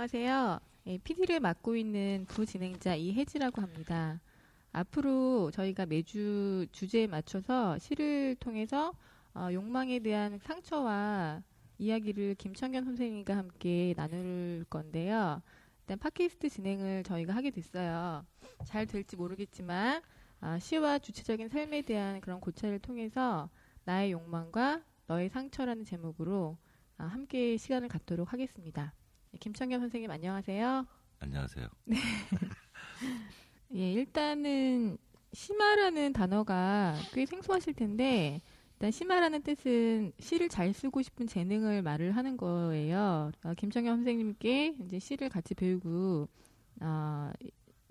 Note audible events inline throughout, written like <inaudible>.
안녕하세요. 예, PD를 맡고 있는 부진행자 이혜지라고 합니다. 앞으로 저희가 매주 주제에 맞춰서 시를 통해서 어, 욕망에 대한 상처와 이야기를 김청현 선생님과 함께 나눌 건데요. 일단 팟캐스트 진행을 저희가 하게 됐어요. 잘 될지 모르겠지만 아, 시와 주체적인 삶에 대한 그런 고찰을 통해서 나의 욕망과 너의 상처라는 제목으로 아, 함께 시간을 갖도록 하겠습니다. 네, 김청현 선생님 안녕하세요. 안녕하세요. <laughs> 예, 일단은 심화라는 단어가 꽤 생소하실 텐데 일단 심화라는 뜻은 시를 잘 쓰고 싶은 재능을 말을 하는 거예요. 어, 김청현 선생님께 이제 시를 같이 배우고 어,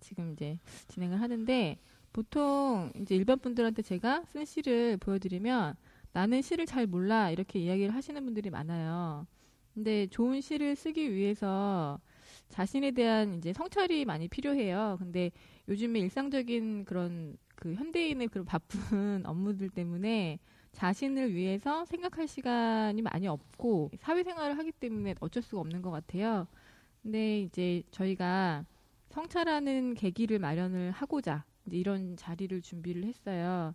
지금 이제 진행을 하는데 보통 이제 일반 분들한테 제가 쓴 시를 보여드리면 나는 시를 잘 몰라 이렇게 이야기를 하시는 분들이 많아요. 근데 좋은 시를 쓰기 위해서 자신에 대한 이제 성찰이 많이 필요해요. 근데 요즘에 일상적인 그런 그 현대인의 그런 바쁜 <laughs> 업무들 때문에 자신을 위해서 생각할 시간이 많이 없고 사회생활을 하기 때문에 어쩔 수가 없는 것 같아요. 근데 이제 저희가 성찰하는 계기를 마련을 하고자 이제 이런 자리를 준비를 했어요.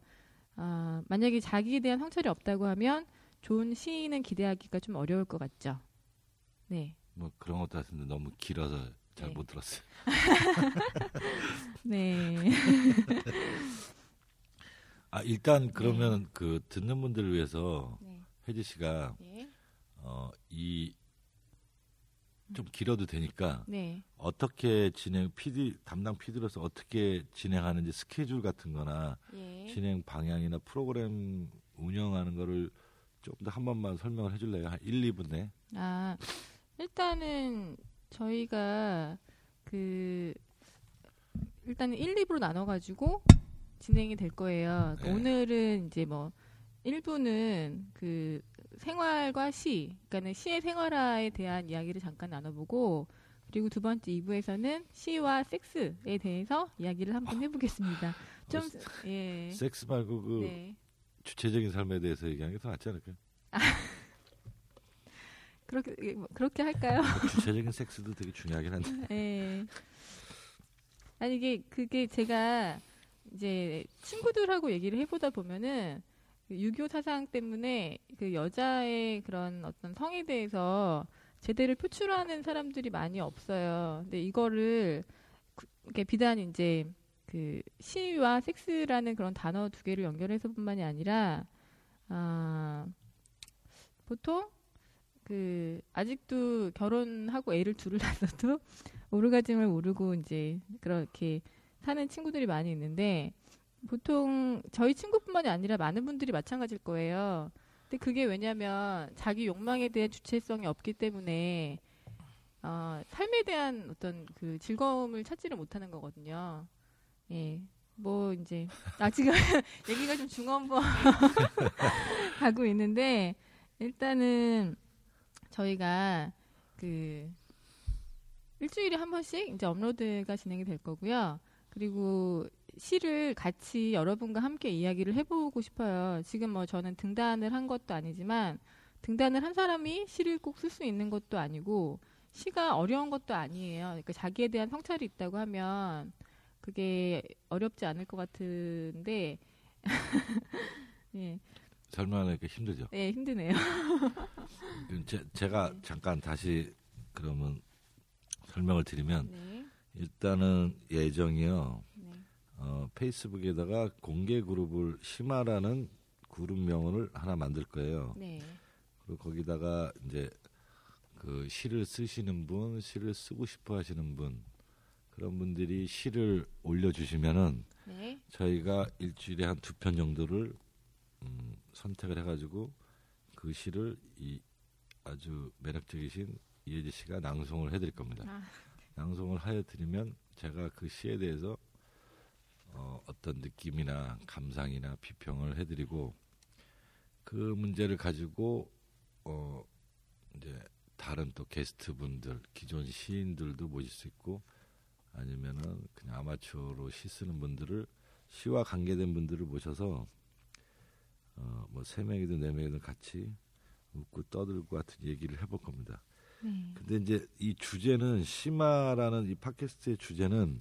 아, 만약에 자기에 대한 성찰이 없다고 하면 좋은 시인은 기대하기가 좀 어려울 것 같죠. 네. 뭐 그런 것도 같은데 너무 길어서 잘 네. 못 들었어요. <laughs> 네. <laughs> 아 일단 그러면 그 듣는 분들을 위해서 네. 혜지 씨가 네. 어이 좀 길어도 되니까 네. 어떻게 진행 PD 담당 PD로서 어떻게 진행하는지 스케줄 같은거나 예. 진행 방향이나 프로그램 운영하는 거를 좀더한 번만 설명을 해줄래요? 한 1, 2분 내. 아, 일단은 저희가 그 일단은 1, 2부로 나눠 가지고 진행이 될 거예요. 네. 오늘은 이제 뭐 1부는 그 생활과 시, 그러니까는 시의 생활화에 대한 이야기를 잠깐 나눠보고 그리고 두 번째 2부에서는 시와 섹스에 대해서 이야기를 한번 해보겠습니다. 좀 예. 섹스 말고 그 네. 주체적인 삶에 대해서 얘기하는 게 더 낫지 않을까요? <laughs> 그렇게 예, 뭐 그렇게 할까요? 뭐 주체적인 섹스도 되게 중요하긴 한데. <laughs> 예. 아니 이게 그게 제가 이제 친구들하고 얘기를 해보다 보면은 그 유교 사상 때문에 그 여자의 그런 어떤 성에 대해서 제대로 표출하는 사람들이 많이 없어요. 근데 이거를 그- 이렇게 비단 이제 그 시와 섹스라는 그런 단어 두 개를 연결해서뿐만이 아니라 아 보통 그 아직도 결혼하고 애를 둘을 <laughs> 낳아도 오르가즘을 모르고 이제 그렇게 사는 친구들이 많이 있는데 보통 저희 친구뿐만이 아니라 많은 분들이 마찬가지일 거예요. 근데 그게 왜냐면 자기 욕망에 대한 주체성이 없기 때문에 어, 삶에 대한 어떤 그 즐거움을 찾지를 못하는 거거든요. 예. 뭐 이제 아 지금 <laughs> 얘기가 좀 중원부 <laughs> 가고 있는데 일단은 저희가 그 일주일에 한 번씩 이제 업로드가 진행이 될 거고요. 그리고 시를 같이 여러분과 함께 이야기를 해보고 싶어요. 지금 뭐 저는 등단을 한 것도 아니지만 등단을 한 사람이 시를 꼭 쓸 수 있는 것도 아니고 시가 어려운 것도 아니에요. 그러니까 자기에 대한 성찰이 있다고 하면 그게 어렵지 않을 것 같은데 <laughs> 예, 설명하니까 힘들죠. 예 힘드네요. 제, 제가 네. 잠깐 다시 그러면 설명을 드리면 네, 일단은 예정이요. 네, 어, 페이스북에다가 공개 그룹을 심화라는 그룹 명언을 하나 만들 거예요. 네, 그리고 거기다가 이제 그 시를 쓰시는 분, 시를 쓰고 싶어 하시는 분 그런 분들이 시를 올려주시면은 네, 저희가 일주일에 한 두 편 정도를 음, 선택을 해가지고 그 시를 이 아주 매력적이신 이혜지 씨가 낭송을 해드릴 겁니다. 아, 낭송을 하여 드리면 제가 그 시에 대해서 어, 어떤 느낌이나 감상이나 비평을 해드리고 그 문제를 가지고 어, 이제 다른 또 게스트 분들 기존 시인들도 모실 수 있고 아니면은 그냥 아마추어로 시 쓰는 분들을 시와 관계된 분들을 모셔서 어, 뭐 세 명이든 네 명이든 같이 웃고 떠들고 같은 얘기를 해볼 겁니다. 네. 근데 이제 이 주제는 심화라는 이 팟캐스트의 주제는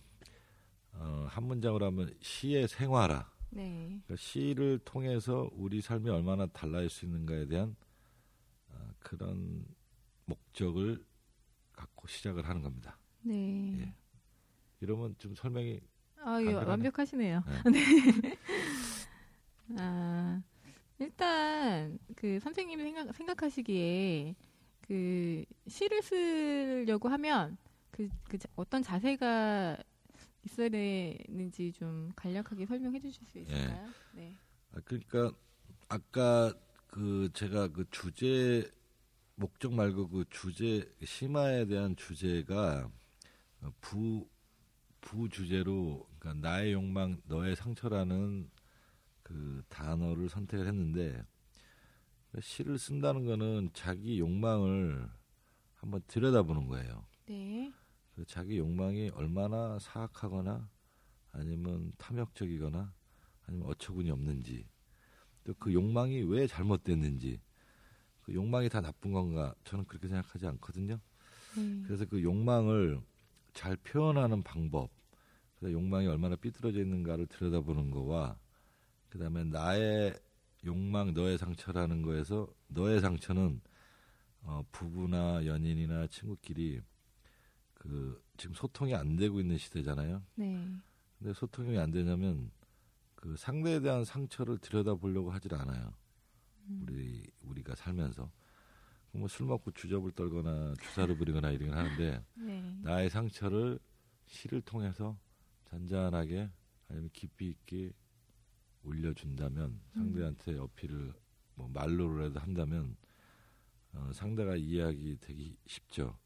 어, 한 문장으로 하면 시의 생활화. 네. 그러니까 시를 통해서 우리 삶이 얼마나 달라질 수 있는가에 대한 어, 그런 목적을 갖고 시작을 하는 겁니다. 네. 예. 이러면 좀 설명이 아, 예. 완벽하시네요. 네. <laughs> 네. <laughs> 아, 일단 그 선생님이 생각, 생각하시기에 그 시를 쓰려고 하면 그, 그 자- 어떤 자세가 있어야 되는지 좀 간략하게 설명해 주실 수 있을까요? 네. 아, 그러니까 아까 그 제가 그 주제 목적 말고 그 주제 심화에 대한 주제가 어, 부 부주제로 그러니까 나의 욕망 너의 상처라는 그 단어를 선택을 했는데 시를 쓴다는 거는 자기 욕망을 한번 들여다보는 거예요. 네. 그 자기 욕망이 얼마나 사악하거나 아니면 탐욕적이거나 아니면 어처구니 없는지 또 그 욕망이 왜 잘못됐는지 그 욕망이 다 나쁜 건가 저는 그렇게 생각하지 않거든요. 네. 그래서 그 욕망을 잘 표현하는 방법, 그래서 욕망이 얼마나 삐뚤어져 있는가를 들여다보는 거와 그 다음에 나의 욕망, 너의 상처라는 거에서 너의 상처는 어, 부부나 연인이나 친구끼리 그 지금 소통이 안 되고 있는 시대잖아요. 네. 근데 소통이 안 되냐면 그 상대에 대한 상처를 들여다보려고 하질 않아요. 음. 우리 우리가 살면서 뭐 술 먹고 주접을 떨거나 주사를 부리거나 이런 걸 하는데 <laughs> 네. 나의 상처를 시를 통해서 잔잔하게 아니면 깊이 있게 올려준다면 상대한테 어필을 뭐 말로라도 한다면 어, 상대가 이해하기 되기 쉽죠.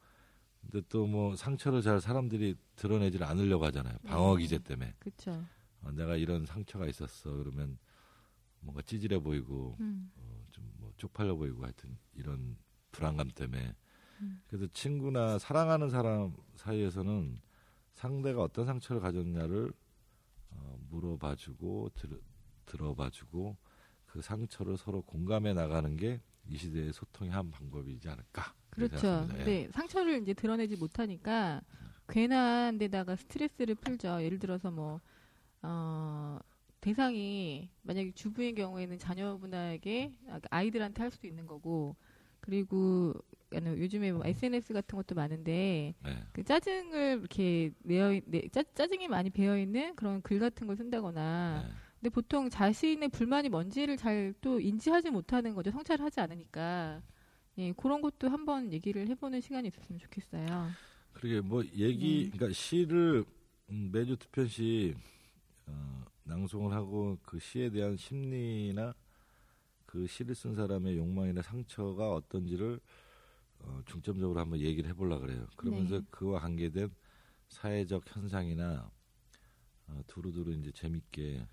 근데 또 뭐 상처를 잘 사람들이 드러내질 않으려고 하잖아요. 방어 네. 기제 때문에 그렇죠. 어, 내가 이런 상처가 있었어 그러면 뭔가 찌질해 보이고 음. 어, 좀뭐 쪽팔려 보이고 하여튼 이런 불안감 때문에 음. 그래서 친구나 사랑하는 사람 사이에서는 상대가 어떤 상처를 가졌냐를 어, 물어봐주고 들, 들어봐주고 그 상처를 서로 공감해 나가는 게 이 시대의 소통의 한 방법이지 않을까 그렇죠. 예. 네, 상처를 이제 드러내지 못하니까 괜한 데다가 스트레스를 풀죠. 예를 들어서 뭐, 어, 대상이 만약에 주부의 경우에는 자녀분에게 아, 아이들한테 할 수도 있는 거고 그리고 요즘에 뭐 SNS 같은 것도 많은데 네. 그 짜증을 이렇게 내어 내, 짜, 짜증이 많이 배어 있는 그런 글 같은 걸 쓴다거나 네. 근데 보통 자신의 불만이 뭔지를 잘 또 인지하지 못하는 거죠. 성찰을 하지 않으니까. 예, 그런 것도 한번 얘기를 해보는 시간이 있었으면 좋겠어요. 그러게 뭐 얘기 네. 그러니까 시를 음, 매주 두 편씩 어, 낭송을 하고 그 시에 대한 심리나 그 시를 쓴 사람의 욕망이나 상처가 어떤지를 어, 중점적으로 한번 얘기를 해보려 그래요. 그러면서 네. 그와 관계된 사회적 현상이나 어, 두루두루 이제 재밌게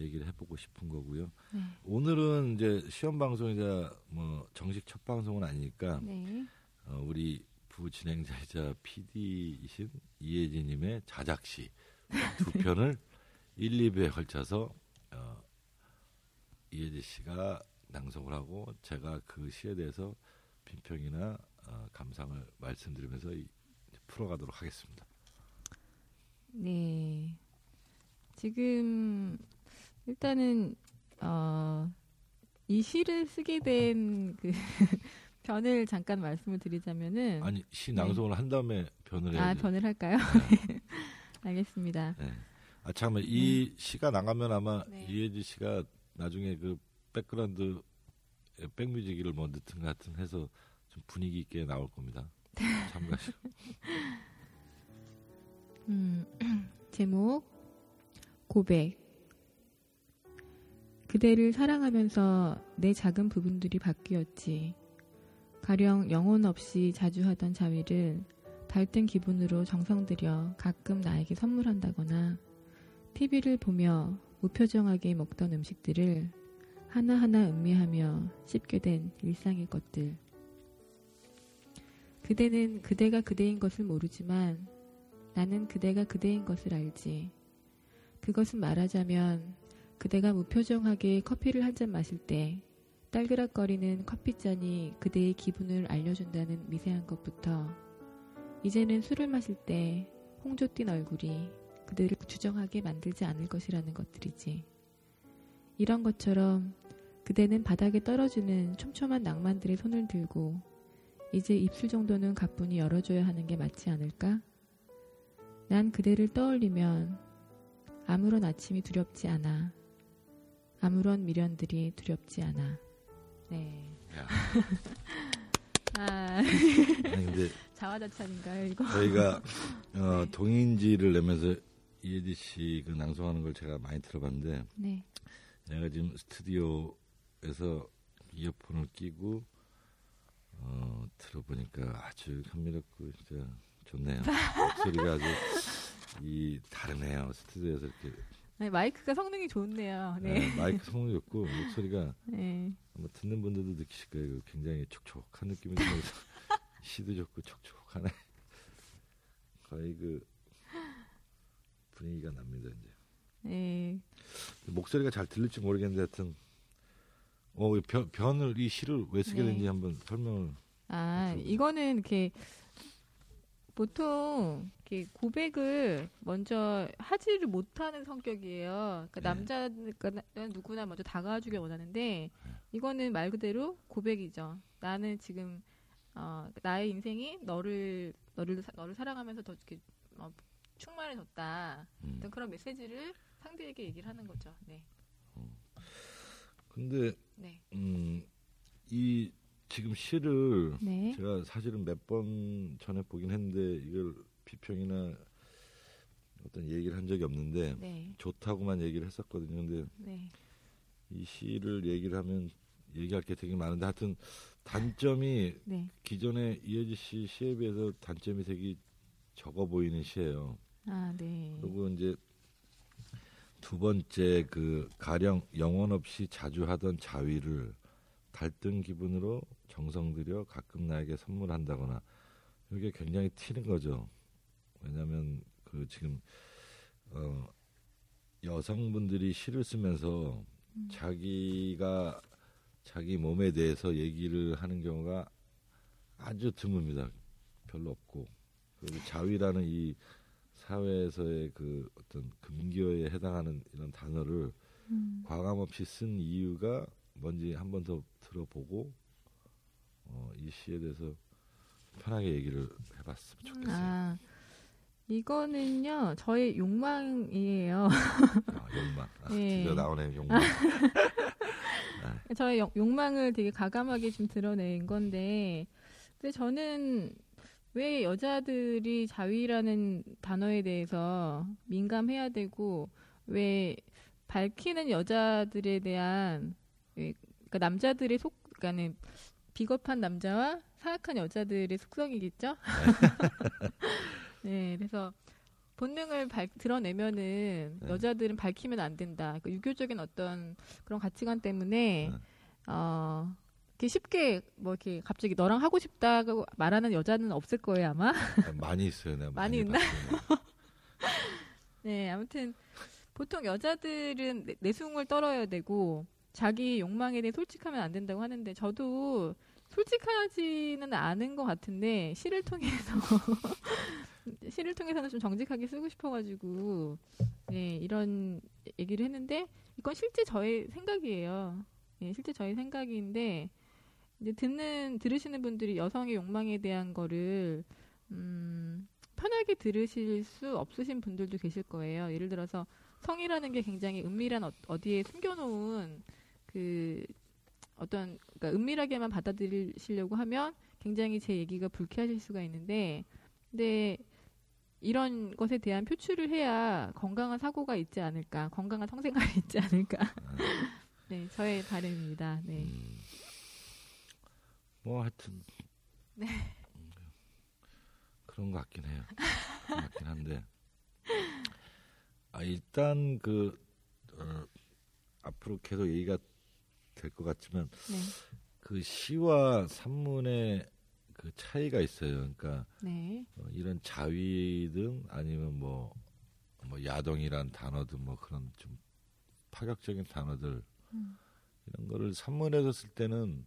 얘기를 해보고 싶은 거고요. 네. 오늘은 이제 시험 방송이자 뭐 정식 첫 방송은 아니니까 네. 어, 우리 부 진행자이자 PD이신 이혜진님의 자작시 두 <laughs> 편을 1, 2부에 걸쳐서 어, 이혜진 씨가 낭송을 하고 제가 그 시에 대해서 비평이나 어, 감상을 말씀드리면서 이- 풀어가도록 하겠습니다. 네. 지금 일단은 어, 이 시를 쓰게 된그 <laughs> 변을 잠깐 말씀을 드리자면은 아니 시 낭송을 한 다음에 변을 네. 아. 변을 할까요? <laughs> 알겠습니다. 네. 아 잠깐만 이 시가 나가면 아마 네. 이혜지 씨가 나중에 그 background back music을 뭐 넣든 같은 해서 좀 분위기 있게 나올 겁니다. <laughs> 참가시. 음, <clears throat> 제목 고백 그대를 사랑하면서 내 작은 부분들이 바뀌었지. 가령 영혼 없이 자주 하던 자위를 달뜬 기분으로 정성 들여 가끔 나에게 선물한다거나 TV를 보며 무표정하게 먹던 음식들을 하나하나 음미하며 씹게 된 일상의 것들. 그대는 그대가 그대인 것을 모르지만 나는 그대가 그대인 것을 알지. 그것은 말하자면 그대가 무표정하게 커피를 한 잔 마실 때 딸그락거리는 커피잔이 그대의 기분을 알려준다는 미세한 것부터 이제는 술을 마실 때 홍조 띤 얼굴이 그대를 주정하게 만들지 않을 것이라는 것들이지. 이런 것처럼 그대는 바닥에 떨어지는 촘촘한 낭만들의 손을 들고 이제 입술 정도는 가뿐히 열어줘야 하는 게 맞지 않을까? 난 그대를 떠올리면 아무런 아침이 두렵지 않아. 아무런 미련들이 두렵지 않아. 네. 야. <laughs> 아, 근데 <laughs> 자화자찬인가요, 이거? 저희가 <laughs> 어, 동인지를 내면서 이혜지 씨그 낭송하는 걸 제가 많이 들어봤는데 네. 내가 지금 스튜디오에서 이어폰을 끼고 어, 들어보니까 아주 감미롭고 진짜 좋네요. 목소리가 아주 이 다르네요. 스튜디오에서 이렇게 네, 마이크가 성능이 좋네요. 네. 네, 마이크 성능 좋고 목소리가 네. 아마 듣는 분들도 느끼실 거예요. 이거 굉장히 촉촉한 느낌이 들면서 <laughs> 시도 좋고 촉촉하네. <laughs> 거의 그 분위기가 납니다 이제. 네. 목소리가 잘 들릴지 모르겠는데 하여튼 어, 이 변, 변을 이 시를 왜 쓰게 네. 된지 한번 설명을 아, 그렇죠. 이거는 이렇게 보통 이렇게 고백을 먼저 하지를 못하는 성격이에요. 그러니까 네. 남자는 누구나 먼저 다가와주길 원하는데 이거는 말 그대로 고백이죠. 나는 지금 어, 나의 인생이 너를 너를 사- 너를 사랑하면서 더 이렇게 어, 충만해졌다. 음. 그런 메시지를 상대에게 얘기를 하는 거죠. 네, 근데 네, 음, 이 지금 시를 네, 제가 사실은 몇 번 전에 보긴 했는데 이걸 비평이나 어떤 얘기를 한 적이 없는데 네, 좋다고만 얘기를 했었거든요. 근데 네. 이 시를 얘기를 하면 얘기할 게 되게 많은데 하여튼 단점이 네. 기존의 이혜지 씨 시에 비해서 단점이 되게 적어 보이는 시예요. 아, 네. 그리고 이제 두 번째 그 가령 영혼 없이 자주 하던 자위를 달뜬 기분으로 정성 들여 가끔 나에게 선물한다거나 이게 굉장히 튀는 거죠. 왜냐하면 그 지금 어 여성분들이 시를 쓰면서 음. 자기가 자기 몸에 대해서 얘기를 하는 경우가 아주 드뭅니다. 별로 없고 그리고 자위라는 이 사회에서의 그 어떤 금기어에 해당하는 이런 단어를 음. 과감 없이 쓴 이유가 뭔지 한 번 더 들어보고 어, 이 시에 대해서 편하게 얘기를 해봤으면 좋겠어요. 아, 이거는요, 저의 욕망이에요. 아, 욕망. 아, 예. 드디어 나오네 욕망. 저의 욕- 욕망을 되게 가감하게 좀 드러낸 건데, 근데 저는 왜 여자들이 자위라는 단어에 대해서 민감해야 되고, 왜 밝히는 여자들에 대한, 왜- 그러니까 남자들의 속, 그러니까는 비겁한 남자와 사악한 여자들의 속성이겠죠? <laughs> 네, 그래서 본능을 밝, 드러내면은 네. 여자들은 밝히면 안 된다. 그러니까 유교적인 어떤 그런 가치관 때문에 네. 어 이렇게 쉽게 뭐 이렇게 갑자기 너랑 하고 싶다고 말하는 여자는 없을 거예요 아마. 아, 많이 있어요. 내가 많이 있나? 봤어요. <laughs> 네, 아무튼 보통 여자들은 내- 내숭을 떨어야 되고 자기 욕망에 대해 솔직하면 안 된다고 하는데 저도 솔직하지는 않은 것 같은데 시를 통해서 <laughs> 시를 통해서는 좀 정직하게 쓰고 싶어가지고 네 이런 얘기를 했는데 이건 실제 저의 생각이에요. 네, 실제 저의 생각인데 이제 듣는 들으시는 분들이 여성의 욕망에 대한 거를 음, 편하게 들으실 수 없으신 분들도 계실 거예요. 예를 들어서 성이라는 게 굉장히 은밀한 어, 어디에 숨겨놓은 그 어떤 그러니까 은밀하게만 받아들이시려고 하면 굉장히 제 얘기가 불쾌하실 수가 있는데 근데 이런 것에 대한 표출을 해야 건강한 사고가 있지 않을까, 건강한 성생활이 <laughs> 있지 않을까. 네, 저의 바람입니다. 네. 음, 뭐 하여튼 네. 음, 그런 것 같긴 해요. 같긴 한데 아 일단 그 어, 앞으로 계속 얘기가 될 것 같지만 네. 그 시와 산문의 그 차이가 있어요. 그러니까 네. 어, 이런 자위든 아니면 뭐, 뭐 야동이란 단어든 뭐 그런 좀 파격적인 단어들 음. 이런 거를 산문에서 쓸 때는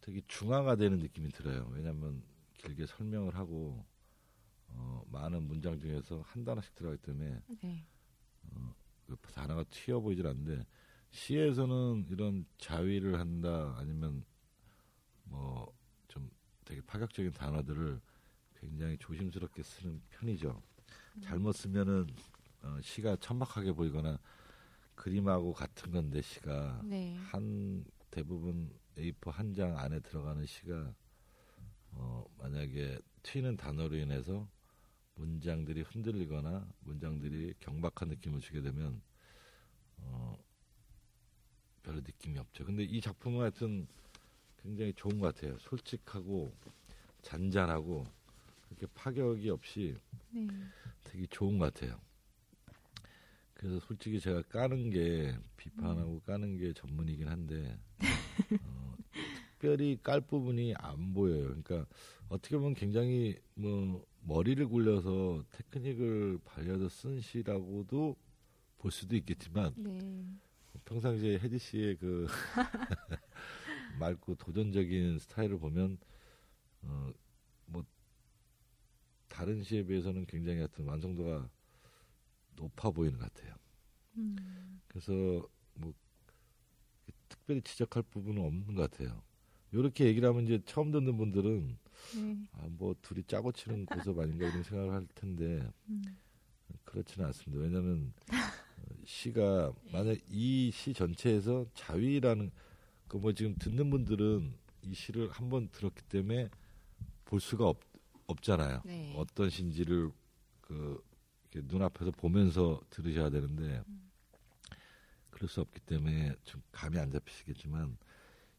되게 중화가 되는 느낌이 들어요. 왜냐하면 길게 설명을 하고 어, 많은 문장 중에서 한 단어씩 들어가기 때문에 네. 어, 그 단어가 튀어 보이질 않는데 시에서는 이런 자위를 한다 아니면 뭐 좀 되게 파격적인 단어들을 굉장히 조심스럽게 쓰는 편이죠. 잘못 쓰면은 어, 시가 천박하게 보이거나 그림하고 같은 건데 시가 네. 한 대부분 A4 한 장 안에 들어가는 시가 어, 만약에 튀는 단어로 인해서 문장들이 흔들리거나 문장들이 경박한 느낌을 주게 되면 어, 별로 느낌이 없죠. 근데 이 작품은 하여튼 굉장히 좋은 것 같아요. 솔직하고 잔잔하고 그렇게 파격이 없이 네. 되게 좋은 것 같아요. 그래서 솔직히 제가 까는 게 비판하고 까는 게 전문이긴 한데 어, 특별히 깔 부분이 안 보여요. 그러니까 어떻게 보면 굉장히 뭐 머리를 굴려서 테크닉을 발려서 쓴 시라고도 볼 수도 있겠지만 네. 평상시에 혜지 씨의 그 <laughs> 맑고 도전적인 스타일을 보면 어 뭐 다른 시에 비해서는 굉장히 하여튼 완성도가 높아 보이는 것 같아요. 음. 그래서 뭐 특별히 지적할 부분은 없는 것 같아요. 이렇게 얘기를 하면 이제 처음 듣는 분들은 네. 아뭐 둘이 짜고 치는 고섭 아닌가 이런 생각을 할 텐데 음. 그렇지는 않습니다. 왜냐하면 어, <laughs> 시가 만약 이 시 전체에서 자위라는 그 뭐 지금 듣는 분들은 이 시를 한번 들었기 때문에 볼 수가 없, 없잖아요. 네. 어떤 시인지를 그 눈앞에서 보면서 들으셔야 되는데 그럴 수 없기 때문에 좀 감이 안 잡히시겠지만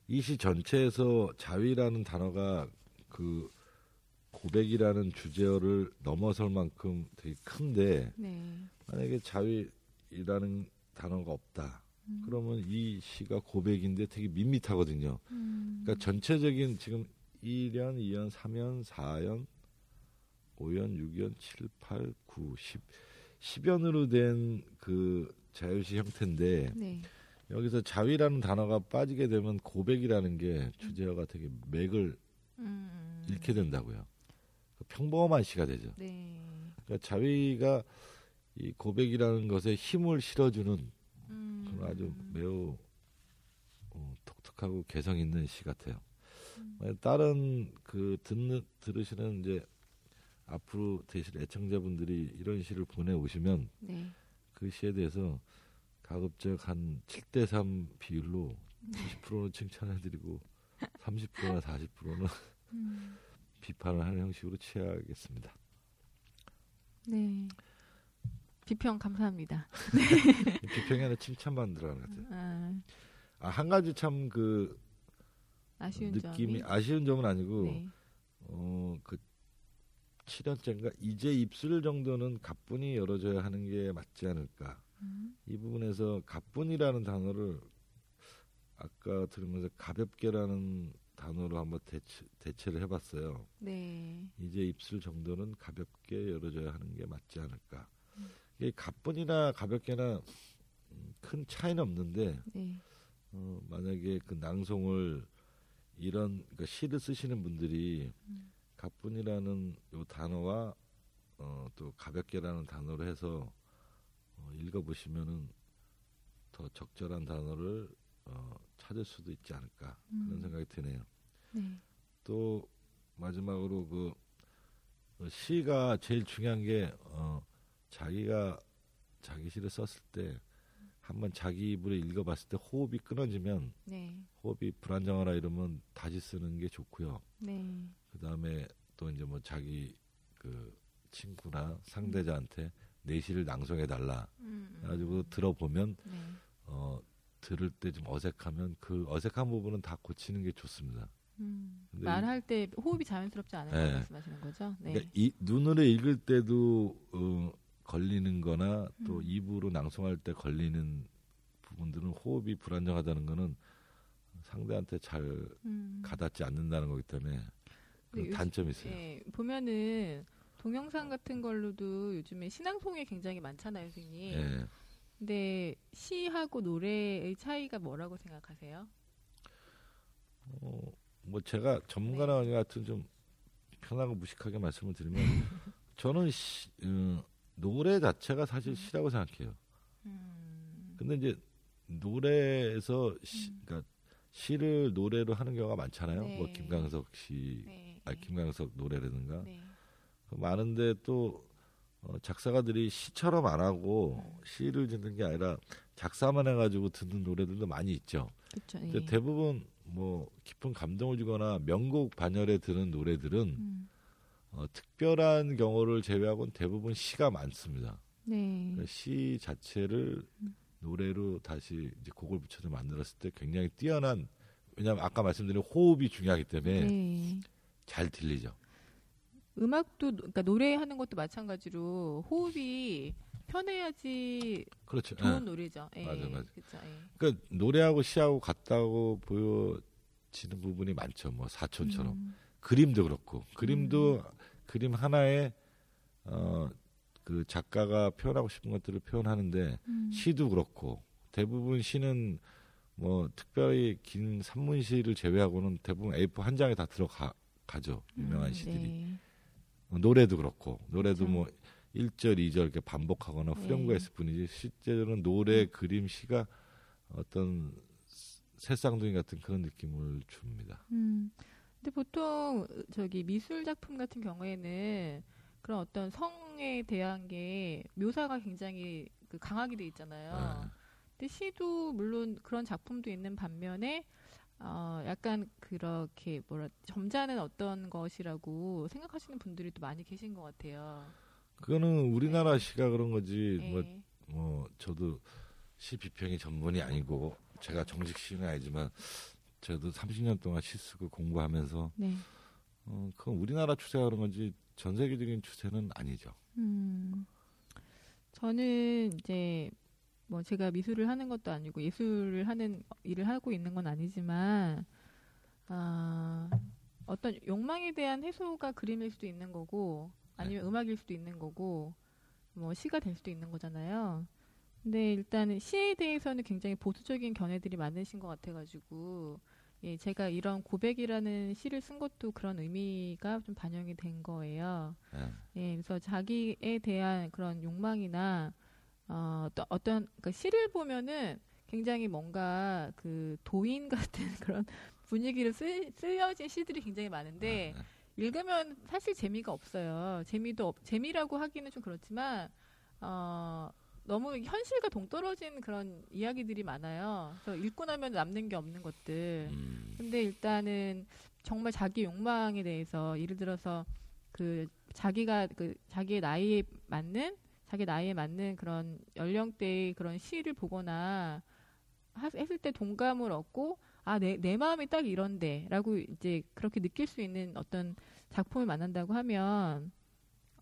이 시 전체에서 자위라는 단어가 그 고백이라는 주제어를 넘어설 만큼 되게 큰데 네. 만약에 자위 라는 단어가 없다. 음. 그러면 이 시가 고백인데 되게 밋밋하거든요. 음. 그러니까 전체적인 지금 1연, 2연, 3연, 4연, 5연, 6연, 7, 8, 9, 10, 10연으로 된 그 자유시 형태인데 네. 여기서 자위라는 단어가 빠지게 되면 고백이라는 게 주제어가 되게 맥을 음. 잃게 된다고요. 평범한 시가 되죠. 네. 그러니까 자위가 이 고백이라는 것에 힘을 실어주는 음. 그런 아주 매우 어, 독특하고 개성 있는 시 같아요. 음. 다른 그 듣는 들으시는 이제 앞으로 되실 애청자분들이 이런 시를 보내 오시면 네. 그 시에 대해서 가급적 한 7대 3 비율로 네. 20%는 칭찬해 드리고 <laughs> 30%나 40%는 음. 비판을 하는 형식으로 취하겠습니다. 네. 비평 감사합니다. <laughs> 비평이 아니라 칭찬만 들어가는 것 같아요. 아, 아, 한 가지 참 그 아쉬운 느낌이 점이. 아쉬운 점은 아니고 네. 어, 그 7년째인가 이제 입술 정도는 가뿐히 열어줘야 하는 게 맞지 않을까. 음. 이 부분에서 가뿐이라는 단어를 아까 들으면서 가볍게라는 단어로 한번 대체, 대체를 해봤어요. 네. 이제 입술 정도는 가볍게 열어줘야 하는 게 맞지 않을까. 음. 이게 가뿐이나 가볍게나 음, 큰 차이는 없는데 네. 어, 만약에 그 낭송을 이런 그러니까 시를 쓰시는 분들이 음. 가뿐이라는 요 단어와 어, 또 가볍게라는 단어로 해서 어, 읽어보시면은 더 적절한 단어를 어, 찾을 수도 있지 않을까 그런 음. 생각이 드네요. 네. 또 마지막으로 그 어, 시가 제일 중요한 게 어, 자기가 자기 시를 썼을 때 한번 자기 입으로 읽어봤을 때 호흡이 끊어지면 네. 호흡이 불안정하라 이러면 다시 쓰는 게 좋고요. 네. 그 다음에 또 이제 뭐 자기 그 친구나 상대자한테 내시를 낭송해 달라. 음, 음. 그래가지고 들어보면 네. 어 들을 때 좀 어색하면 그 어색한 부분은 다 고치는 게 좋습니다. 음. 말할 때 호흡이 자연스럽지 않은다고 네. 말씀하시는 거죠? 네. 그러니까 이 눈으로 읽을 때도 어, 걸리는-거나 또 음. 입으로 낭송할 때 걸리는 부분들은 호흡이 불안정하다는 거는 상대한테 잘 음. 가닿지 않는다는 거기 때문에 그 단점이 있어요. 예, 보면은 동영상 같은 걸로도 요즘에 신앙송이 굉장히 많잖아요, 선생님. 예. 근데 시하고 노래의 차이가 뭐라고 생각하세요? 어, 뭐 제가 전문가나 네. 같은 좀 편하고 무식하게 말씀을 드리면 <laughs> 저는 시, 어, 노래 자체가 사실 시라고 생각해요. 음. 근데 이제 노래에서 시, 그러니까 시를 노래로 하는 경우가 많잖아요. 네. 뭐 김광석 시, 네. 아 김광석 노래라든가 네. 많은데 또 어, 작사가들이 시처럼 안 하고 시를 짓는 게 아니라 작사만 해가지고 듣는 노래들도 많이 있죠. 그렇죠. 근데 대부분 뭐 깊은 감동을 주거나 명곡 반열에 드는 노래들은 음. 어, 특별한 경우를 제외하고는 대부분 시가 많습니다. 네. 그러니까 시 자체를 음. 노래로 다시 이제 곡을 붙여서 만들었을 때 굉장히 뛰어난 왜냐하면 아까 말씀드린 호흡이 중요하기 때문에 네. 잘 들리죠. 음악도 그러니까 노래하는 것도 마찬가지로 호흡이 편해야지 그렇죠. 좋은 예. 노래죠. 예. 맞아, 맞아. 그쵸, 예. 그러니까 노래하고 시하고 같다고 보여지는 부분이 많죠. 뭐 사촌처럼 음. 그림도 그렇고 그림도 그림 하나에 어 그 작가가 표현하고 싶은 것들을 표현하는데 음. 시도 그렇고 대부분 시는 뭐 특별히 긴 산문시를 제외하고는 대부분 A4 한 장에 다 들어가 가죠 유명한 음, 시들이 네. 어, 노래도 그렇고 노래도 그렇죠. 뭐 1절, 2절 이렇게 반복하거나 네. 있을 뿐이지 실제로는 노래, 그림, 시가 어떤 새쌍둥이 같은 그런 느낌을 줍니다. 음. 근데 보통 저기 미술 작품 같은 경우에는 그런 어떤 성에 대한 게 묘사가 굉장히 그 강하게 돼 있잖아요. 네. 근데 시도 물론 그런 작품도 있는 반면에 어 약간 그렇게 뭐라 점잖은 어떤 것이라고 생각하시는 분들이 또 많이 계신 것 같아요. 그거는 우리나라 시가 그런 거지 예. 뭐, 뭐 저도 시 비평이 전문이 아니고 제가 정식 시는 아니지만 저도 30년 동안 시 쓰고 공부하면서 네. 어, 그건 우리나라 추세가 그런 건지 전 세계적인 추세는 아니죠. 음. 저는 이제 뭐 제가 미술을 하는 것도 아니고 예술을 하는 일을 하고 있는 건 아니지만 아, 어떤 욕망에 대한 해소가 그림일 수도 있는 거고 아니면 음악일 수도 있는 거고 뭐 시가 될 수도 있는 거잖아요. 근데 일단은 시에 대해서는 굉장히 보수적인 견해들이 많으신 것 같아가지고 예, 제가 이런 고백이라는 시를 쓴 것도 그런 의미가 좀 반영이 된 거예요. 예. 예, 그래서 자기에 대한 그런 욕망이나 어, 또 어떤 그러니까 시를 보면은 굉장히 뭔가 그 도인 <laughs> 같은 그런 분위기를 쓰, 쓰여진 시들이 굉장히 많은데 예. 읽으면 사실 재미가 없어요. 재미도 없, 재미라고 하기는 좀 그렇지만 어, 너무 현실과 동떨어진 그런 이야기들이 많아요. 그래서 읽고 나면 남는 게 없는 것들. 음, 근데 일단은 정말 자기 욕망에 대해서 예를 들어서 그 자기가 그 자기의 나이에 맞는 자기 나이에 맞는 그런 연령대의 그런 시를 보거나 하- 했을 때 동감을 얻고 아 내 내 마음이 딱 이런데라고 이제 그렇게 느낄 수 있는 어떤 작품을 만난다고 하면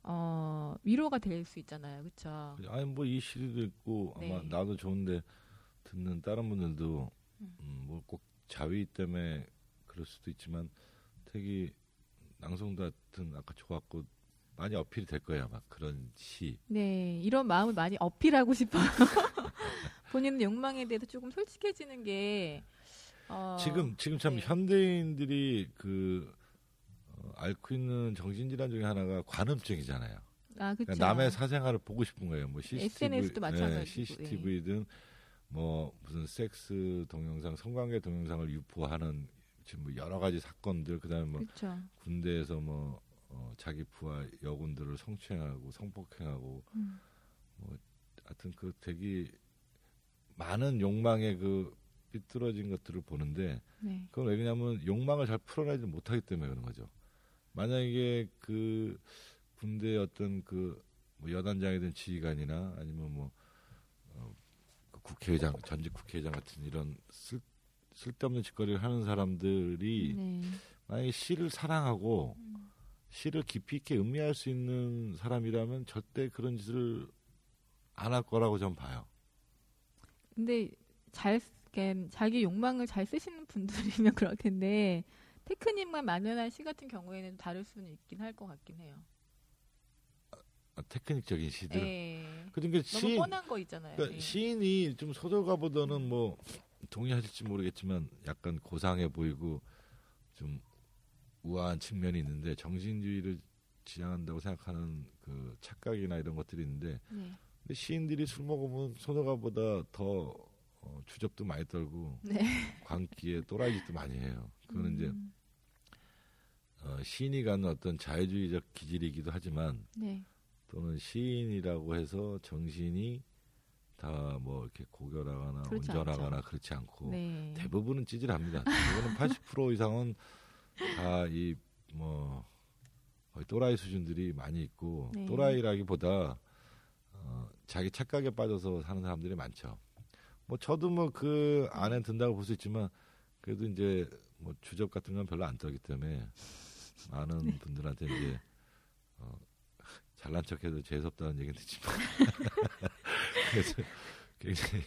어 위로가 될 수 있잖아요, 그렇죠? 아니 뭐 이 시리도 있고 아마 네. 나도 좋은데 듣는 다른 분들도 음. 음, 뭐꼭 자위 때문에 그럴 수도 있지만 되게 낭송도 하여튼 아까 좋았고 많이 어필이 될 거예요 아마 그런 시 네, 이런 마음을 많이 어필하고 싶어요. <laughs> 본인 욕망에 대해서 조금 솔직해지는 게 어, 지금 지금 참 네. 현대인들이 그 어, 앓고 있는 정신질환 중에 하나가 관음증이잖아요. 아, 그쵸. 그러니까 남의 사생활을 보고 싶은 거예요. 뭐 CCTV, SNS도 마찬가지고, 예. CCTV든 뭐 무슨 섹스 동영상, 성관계 동영상을 유포하는 지금 뭐 여러 가지 사건들 그다음에 뭐 그쵸. 군대에서 뭐 어, 자기 부하 여군들을 성추행하고 성폭행하고 음. 하여튼 그 되게 많은 욕망의 그 삐뚤어진 것들을 보는데 네. 그건 왜 그러냐면 욕망을 잘 풀어내지 못하기 때문에 그런 거죠. 만약에 그 군대 어떤 그 뭐 여단장이든 지휘관이나 아니면 뭐 어, 그 국회의장 전직 국회의장 같은 이런 쓸 쓸데없는 짓거리를 하는 사람들이 네. 만약에 시를 사랑하고 음. 시를 깊이 있게 음미할 수 있는 사람이라면 절대 그런 짓을 안 할 거라고 전 봐요. 근데 잘 자기 욕망을 잘 쓰시는 분들이면 <laughs> 그럴 텐데 테크닉만 만연한 시 같은 경우에는 다를 수는 있긴 할 것 같긴 해요. 아, 테크닉적인 시들. 예. 그러니까 너무 시인, 뻔한 거 있잖아요. 그러니까 예. 시인이 좀 소설가보다는 뭐 동의하실지 모르겠지만 약간 고상해 보이고 좀 우아한 측면이 있는데 정신주의를 지향한다고 생각하는 그 착각이나 이런 것들이 있는데 네. 근데 시인들이 술 먹으면 소녀가보다 더 어, 주접도 많이 떨고 네. 광기에 또라이짓도 많이 해요. 그거는 이제 음, 어, 시인이 갖는 어떤 자유주의적 기질이기도 하지만 네. 또는 시인이라고 해서 정신이 다 뭐 이렇게 고결하거나 그렇지 온전하거나 않죠. 그렇지 않고 네. 대부분은 찌질합니다. 대부분은 80% <laughs> 이상은 다 이 뭐 거의 또라이 수준들이 많이 있고 네. 또라이라기보다 어, 자기 착각에 빠져서 사는 사람들이 많죠. 뭐 저도 뭐 그 안에 든다고 볼 수 있지만 그래도 이제 뭐 주접 같은 건 별로 안 떨기 때문에 많은 네. 분들한테 이제 어, 잘난 척해도 재수없다는 얘기는 듣지만 <laughs> 그래서 굉장히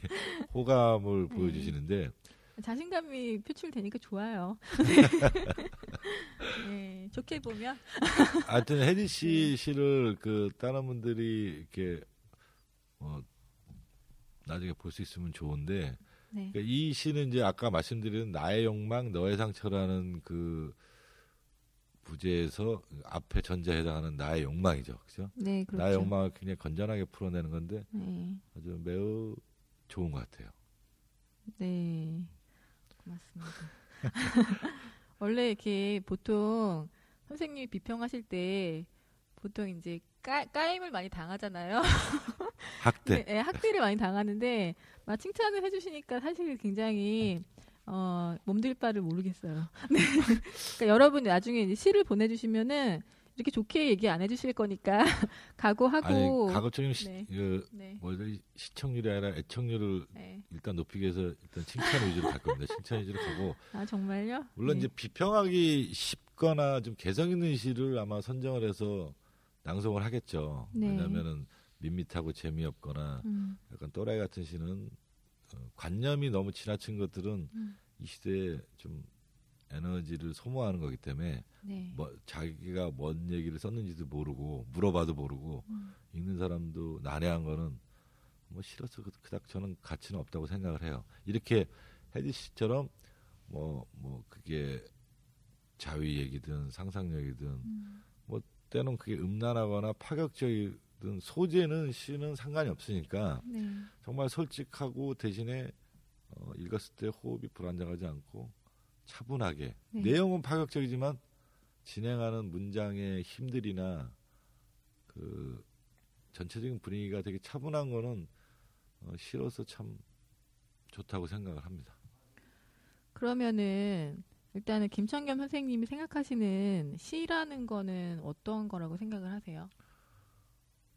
호감을 네. 보여주시는데 자신감이 표출되니까 좋아요. <laughs> 네, 좋게 보면 하여튼 혜지 씨 네. 시를 그 다른 분들이 이렇게 어 나중에 볼 수 있으면 좋은데 네. 그러니까 이 시는 이제 아까 말씀드린 나의 욕망 너의 상처라는 그 부제에서 앞에 전제에 해당하는 나의 욕망이죠. 그죠? 네, 그렇죠. 나의 욕망을 굉장히 건전하게 풀어내는 건데 네. 아주 매우 좋은 것 같아요. 네. 고맙습니다. <laughs> 원래 이렇게 보통 선생님이 비평하실 때 보통 이제 까, 까임을 많이 당하잖아요. <laughs> 학대. 네, 학대를 많이 당하는데 막 칭찬을 해주시니까 사실 굉장히 어, 몸둘 바를 모르겠어요. <laughs> 네. 그러니까 여러분 나중에 이제 시를 보내주시면은 이렇게 좋게 얘기 안 해주실 거니까 <laughs> 각오하고 아니 시, 네. 그 네, 뭐지 시청률이 아니라 애청률을 네. 일단 높이기 위해서 일단 칭찬 위주로 갈 겁니다. 칭찬 위주로 가고 아 정말요? 물론 네. 이제 비평하기 쉽거나 좀 개성 있는 시를 아마 선정을 해서 낭송을 하겠죠. 네. 왜냐하면은 밋밋하고 재미없거나 음, 약간 또라이 같은 시는 어, 관념이 너무 지나친 것들은 음. 이 시대에 좀 에너지를 소모하는 거기 때문에 네. 뭐 자기가 뭔 얘기를 썼는지도 모르고 물어봐도 모르고 음. 읽는 사람도 난해한 거는 뭐 싫어서 그- 그닥 저는 가치는 없다고 생각을 해요. 이렇게 헤디 씨처럼 뭐뭐 그게 자위 얘기든 상상력이든 음. 때는 그게 음란하거나 파격적이든 소재는 시는 상관이 없으니까 네. 정말 솔직하고 대신에 어, 읽었을 때 호흡이 불안정하지 않고 차분하게 네. 내용은 파격적이지만 진행하는 문장의 힘들이나 그 전체적인 분위기가 되게 차분한 거는 어, 시로서 참 좋다고 생각을 합니다. 그러면은 일단은 김청겸 선생님이 생각하시는 시라는 거는 어떤 거라고 생각을 하세요?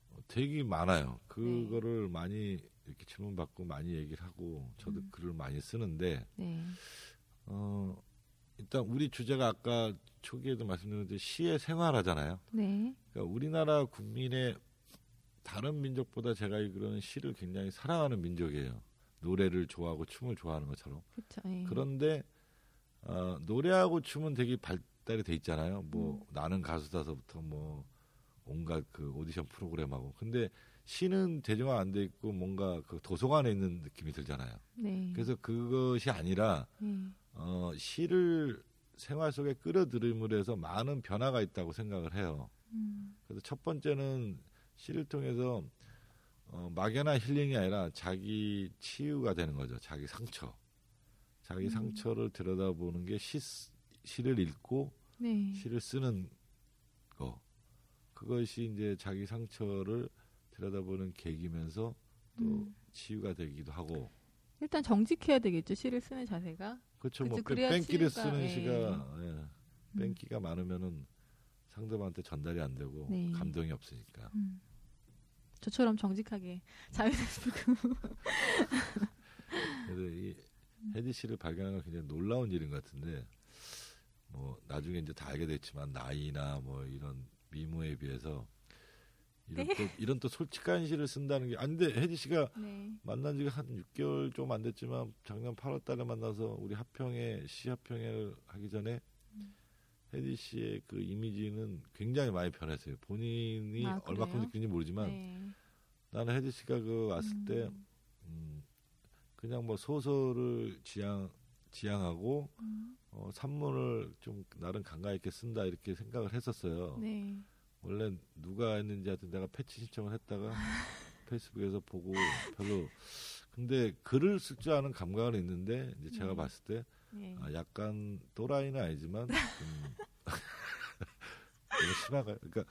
어, 되게 많아요. 그거를 많이 이렇게 질문 받고 많이 얘기를 하고 저도 음. 글을 많이 쓰는데 네. 어, 일단 우리 주제가 아까 초기에도 말씀드렸는데 시의 생활하잖아요. 네. 그러니까 우리나라 국민의 다른 민족보다 제가 알기로는 시를 굉장히 사랑하는 민족이에요. 노래를 좋아하고 춤을 좋아하는 것처럼. 그렇죠. 예. 그런데 어, 노래하고 춤은 되게 발달이 돼 있잖아요. 뭐 음. 나는 가수다서부터 뭐 온갖 그 오디션 프로그램하고. 근데 시는 대중화 안 돼 있고 뭔가 그 도서관에 있는 느낌이 들잖아요. 네. 그래서 그것이 아니라 네. 어, 시를 생활 속에 끌어들임으로 해서 많은 변화가 있다고 생각을 해요. 음. 그래서 첫 번째는 시를 통해서 어, 막연한 힐링이 아니라 자기 치유가 되는 거죠. 자기 상처. 자기 음. 상처를 들여다보는 게 시, 시를 읽고 네. 시를 쓰는 거. 그것이 이제 자기 상처를 들여다보는 계기면서 또 음. 치유가 되기도 하고 일단 정직해야 되겠죠. 시를 쓰는 자세가. 그렇죠. 뭐그 뺑기를 쓰는 예. 시가 예. 음. 뺑기가 많으면은 상대방한테 전달이 안 되고 네. 감동이 없으니까. 음. 저처럼 정직하게 자유스럽고. 그래서 <laughs> 이 헤디 씨를 발견한 건 굉장히 놀라운 일인 것 같은데 뭐 나중에 이제 다 알게 됐지만 나이나 뭐 이런 미모에 비해서 이런 네. 또 이런 또 솔직한 시를 쓴다는 게 아닌데 헤디 씨가 네. 만난 지가 한 6개월 좀 안 됐지만 작년 8월 달에 만나서 우리 합평회 시 합평회를 하기 전에 음. 헤디 씨의 그 이미지는 굉장히 많이 변했어요. 본인이 아, 얼마큼? 느끼는지 모르지만 네. 나는 헤디 씨가 그 왔을 때 음. 음, 그냥 뭐 소설을 지향 지향하고 음. 어, 산문을 좀 나름 감각 있게 쓴다 이렇게 생각을 했었어요. 네. 원래 누가 했는지 하여튼 내가 패치 신청을 했다가 <laughs> 페이스북에서 보고 별로 근데 글을 쓸 줄 아는 감각은 있는데 이제 제가 네. 봤을 때 네. 아, 약간 또라이는 아니지만 좀 <laughs> 심하가 그러니까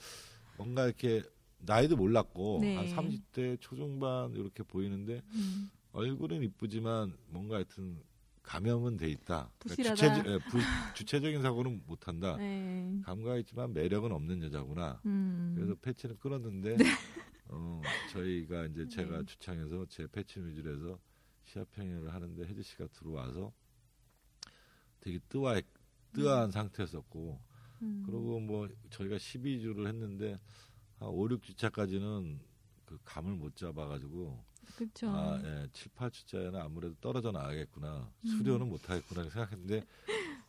뭔가 이렇게 나이도 몰랐고 네. 한 30대 초중반 이렇게 보이는데 음. 얼굴은 이쁘지만 뭔가 하여튼 감염은 돼 있다. 부실하다. 주체, 예, 부, 주체적인 사고는 못 한다. 네. 감각 있지만 매력은 없는 여자구나. 음. 그래서 패치는 끊었는데 어, 저희가 이제 제가 네. 주창해서 제 패치 위주로 해서 시합평을 하는데 혜지 씨가 들어와서 되게 뜨아 뜨아한 상태였었고 음. 그리고 뭐 저희가 12주를 했는데 한 5, 6주차까지는 그 감을 못 잡아가지고 그렇죠. 아, 예, 7, 8주차에는 아무래도 떨어져 나가겠구나 음. 수료는 못 하겠구나 생각했는데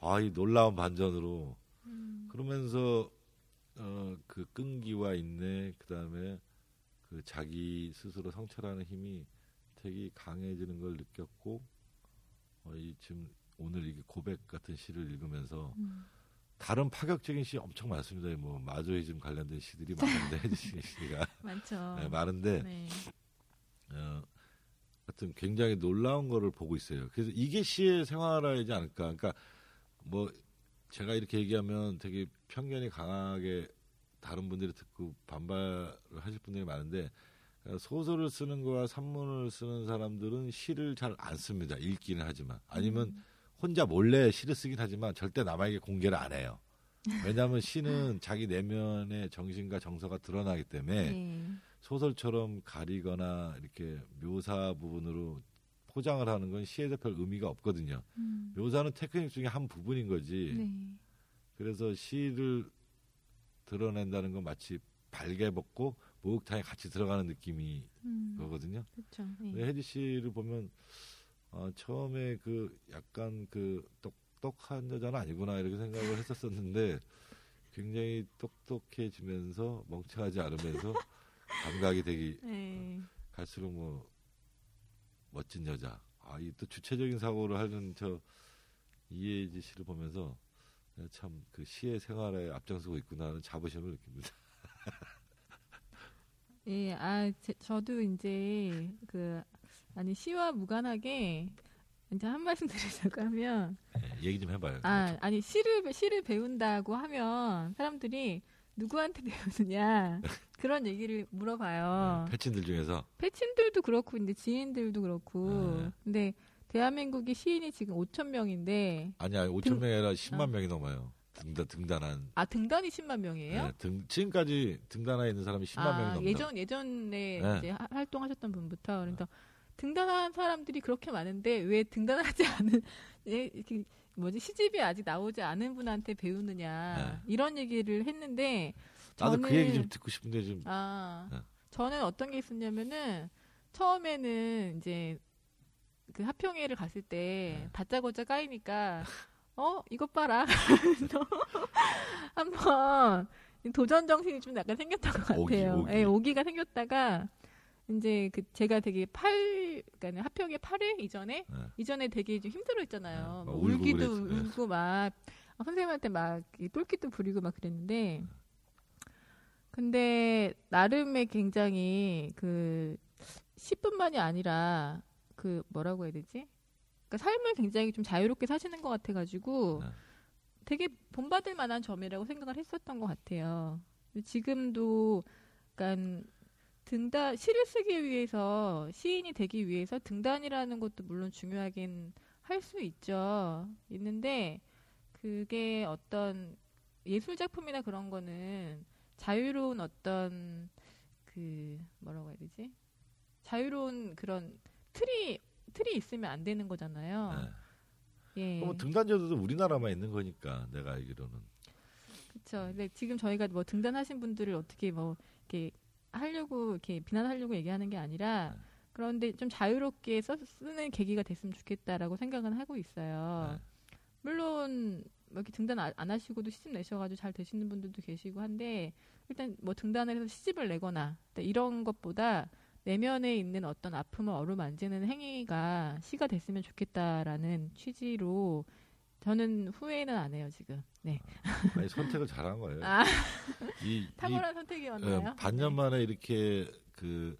아 이 놀라운 반전으로 음. 그러면서 어, 그 끈기와 인내 그 다음에 그 자기 스스로 성찰하는 힘이 되게 강해지는 걸 느꼈고 어, 이 지금 오늘 이게 고백 같은 시를 읽으면서 음. 다른 파격적인 시 엄청 많습니다. 뭐 마조이즘 관련된 시들이 많은데 <laughs> <laughs> 씨가 많죠. 네, 많은데 네. 어, 하여튼 굉장히 놀라운 거를 보고 있어요. 그래서 이게 시의 생활화이지 않을까. 그러니까 뭐 제가 이렇게 얘기하면 되게 편견이 강하게 다른 분들이 듣고 반발을 하실 분들이 많은데 어, 소설을 쓰는 거와 산문을 쓰는 사람들은 시를 잘 안 씁니다. 읽기는 하지만 아니면 음. 혼자 몰래 시를 쓰긴 하지만 절대 남에게 공개를 안 해요. 왜냐하면 시는 <laughs> 자기 내면의 정신과 정서가 드러나기 때문에 네. 소설처럼 가리거나 이렇게 묘사 부분으로 포장을 하는 건 시에서 별 의미가 없거든요. 음. 묘사는 테크닉 중에 한 부분인 거지. 네. 그래서 시를 드러낸다는 건 마치 발개 벗고 목욕탕에 같이 들어가는 느낌이 음. 거거든요. 그렇죠. 네. 혜지 씨를 보면 어, 처음에 그 약간 그 똑똑한 여자는 아니구나 이렇게 생각을 했었었는데 굉장히 똑똑해지면서 멍청하지 않으면서 <laughs> 감각이 되게 네. 갈수록 뭐 멋진 여자. 아, 이 또 주체적인 사고를 하는 저 이혜지 씨를 보면서 참 그 시의 생활에 앞장서고 있구나 하는 자부심을 느낍니다. <laughs> 예, 아, 제, 저도 이제 그 아니 시와 무관하게 이제 한 말씀 드리자고 하면 예, 얘기 좀 해봐요. 아, 아니 시를 시를 배운다고 하면 사람들이 누구한테 배우느냐 <laughs> 그런 얘기를 물어봐요. 네, 패친들 중에서 패친들도 그렇고 이제 지인들도 그렇고 네. 근데 대한민국의 시인이 지금 5천 명인데 아니야 5천 등- 명이 아니라 10만 어. 명이 넘어요. 등단 등단한 아 등단이 10만 명이에요? 네, 등 지금까지 등단해 있는 사람이 10만 명이 아, 넘어요. 예전 예전에 네. 이제 하- 활동하셨던 분부터 그러니까 등단한 사람들이 그렇게 많은데 왜 등단하지 <laughs> 않은 예, 이렇게 뭐지 시집이 아직 나오지 않은 분한테 배우느냐 이런 얘기를 했는데 네. 나도 저는 그 얘기 좀 듣고 싶은데 좀아 네. 저는 어떤 게 있었냐면은 처음에는 이제 그 합평회를 갔을 때 네. 다짜고짜 까이니까 어 이것 봐라 <laughs> 한번 도전 정신이 좀 약간 생겼던 것 오기, 같아요. 오기. 예, 오기가 생겼다가 이제 그 제가 되게 팔 그러니까 합평회 8회 이전에 네. 이전에 되게 좀 힘들어했잖아요. 네, 울고 울기도 그랬- 네. 울고 막 아, 선생님한테 막이 똘끼도 부리고 막 그랬는데 근데 나름의 굉장히 그 시뿐만이 아니라 그 뭐라고 해야 되지? 그러니까 삶을 굉장히 좀 자유롭게 사시는 것 같아가지고 네. 되게 본받을 만한 점이라고 생각을 했었던 것 같아요. 지금도 그러니까 등단 시를 쓰기 위해서 시인이 되기 위해서 등단이라는 것도 물론 중요하긴 할 수 있죠. 있는데 그게 어떤 예술 작품이나 그런 거는 자유로운 어떤 그 뭐라고 해야 되지? 자유로운 그런 틀이 틀이 있으면 안 되는 거잖아요. 네. 예. 뭐 등단자들도 우리나라만 있는 거니까 내가 알기로는 그렇죠. 근데 지금 저희가 뭐 등단하신 분들을 어떻게 뭐 이렇게 하려고 이렇게 비난하려고 얘기하는 게 아니라 네. 그런데 좀 자유롭게 써, 쓰는 계기가 됐으면 좋겠다라고 생각은 하고 있어요. 네. 물론 뭐 이렇게 등단 안, 안 하시고도 시집 내셔가지고 잘 되시는 분들도 계시고 한데 일단 뭐 등단을 해서 시집을 내거나 일단 이런 것보다. 네. 내면에 있는 어떤 아픔을 어루만지는 행위가 시가 됐으면 좋겠다라는 취지로 저는 후회는 안 해요 지금. 네. 아니, 선택을 잘한 거예요. 아, 이, 탁월한 이 선택이었나요? 예, 반년 만에 이렇게 그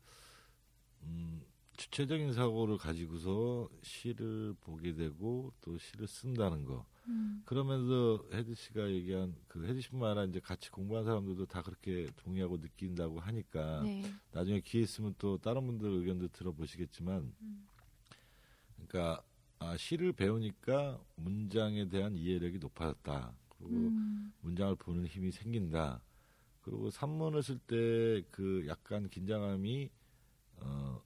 음, 주체적인 사고를 가지고서 시를 보게 되고 또 시를 쓴다는 거. 음, 그러면서 혜지 씨가 얘기한 그 혜지 씨뿐만 아니라 이제 같이 공부한 사람들도 다 그렇게 동의하고 느낀다고 하니까 네. 나중에 기회 있으면 또 다른 분들 의견도 들어보시겠지만 음. 그러니까 아, 시를 배우니까 문장에 대한 이해력이 높아졌다. 그리고 음, 문장을 보는 힘이 생긴다. 그리고 산문을 쓸 때 그 약간 긴장감이 어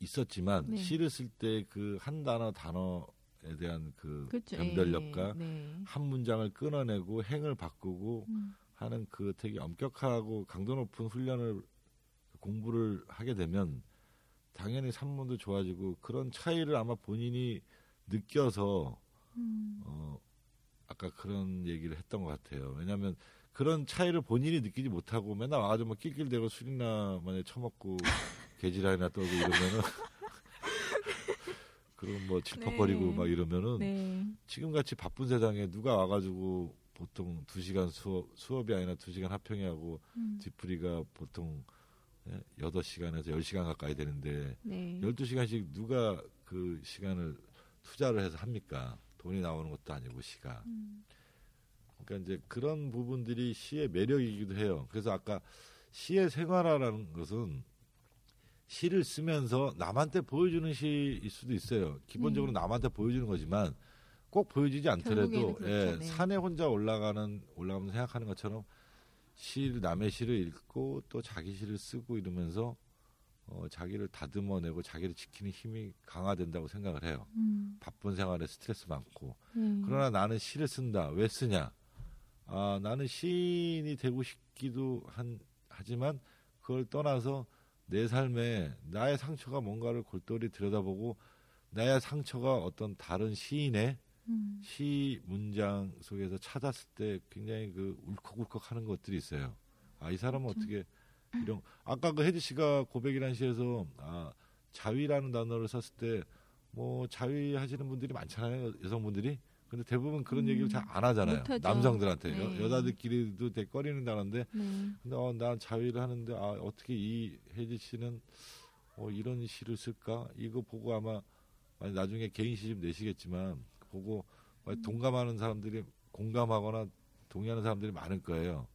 있었지만 네. 시를 쓸 때 그 한 단어 단어에 대한 그 그렇죠. 변별력과 예, 네. 한 문장을 끊어내고 행을 바꾸고 음, 하는 그 되게 엄격하고 강도 높은 훈련을 공부를 하게 되면 당연히 산문도 좋아지고 그런 차이를 아마 본인이 느껴서 음, 어 아까 그런 얘기를 했던 것 같아요. 왜냐하면 그런 차이를 본인이 느끼지 못하고 맨날 와가지고 막 낄낄대고 술이나 만에 처먹고 <laughs> 개지랄이나 떨고 이러면은 <laughs> 그리고 뭐 질퍽거리고 네. 막 이러면은 네. 지금 같이 바쁜 세상에 누가 와가지고 보통 두 시간 수업 수업이 아니라 두 시간 합평이 하고 음, 뒤풀이가 보통 예, 여덟 시간에서 열 시간 가까이 되는데 네. 열두 시간씩 누가 그 시간을 투자를 해서 합니까? 돈이 나오는 것도 아니고 시가. 음, 그러니까 이제 그런 부분들이 시의 매력이기도 해요. 그래서 아까 시의 생활화라는 것은 시를 쓰면서 남한테 보여주는 시일 수도 있어요. 기본적으로 네. 남한테 보여주는 거지만 꼭 보여지지 않더라도 그렇죠. 예, 네. 산에 혼자 올라가는 올라가면서 생각하는 것처럼 시 남의 시를 읽고 또 자기 시를 쓰고 이러면서 어, 자기를 다듬어내고 자기를 지키는 힘이 강화된다고 생각을 해요. 음, 바쁜 생활에 스트레스 많고 네. 그러나 나는 시를 쓴다. 왜 쓰냐? 아, 나는 시인이 되고 싶기도 한, 하지만 그걸 떠나서 내 삶에 나의 상처가 뭔가를 골똘히 들여다보고 나의 상처가 어떤 다른 시인의 음, 시 문장 속에서 찾았을 때 굉장히 그 울컥울컥 하는 것들이 있어요. 아, 이 사람은 그렇죠. 어떻게 이런 아까 그 혜지 씨가 고백이라는 시에서 아, 자위라는 단어를 썼을 때 뭐 자위 하시는 분들이 많잖아요. 여성분들이. 근데 대부분 그런 음, 얘기를 잘 안 하잖아요. 못하죠. 남성들한테. 네. 여, 자들끼리도 되게 꺼리는 단어인데 네. 근데 어, 난 자위를 하는데 아, 어떻게 이 혜지 씨는 어, 이런 시를 쓸까? 이거 보고 아마 나중에 개인 시집 내시겠지만 보고 음. 동감하는 사람들이 공감하거나 동의하는 사람들이 많을 거예요.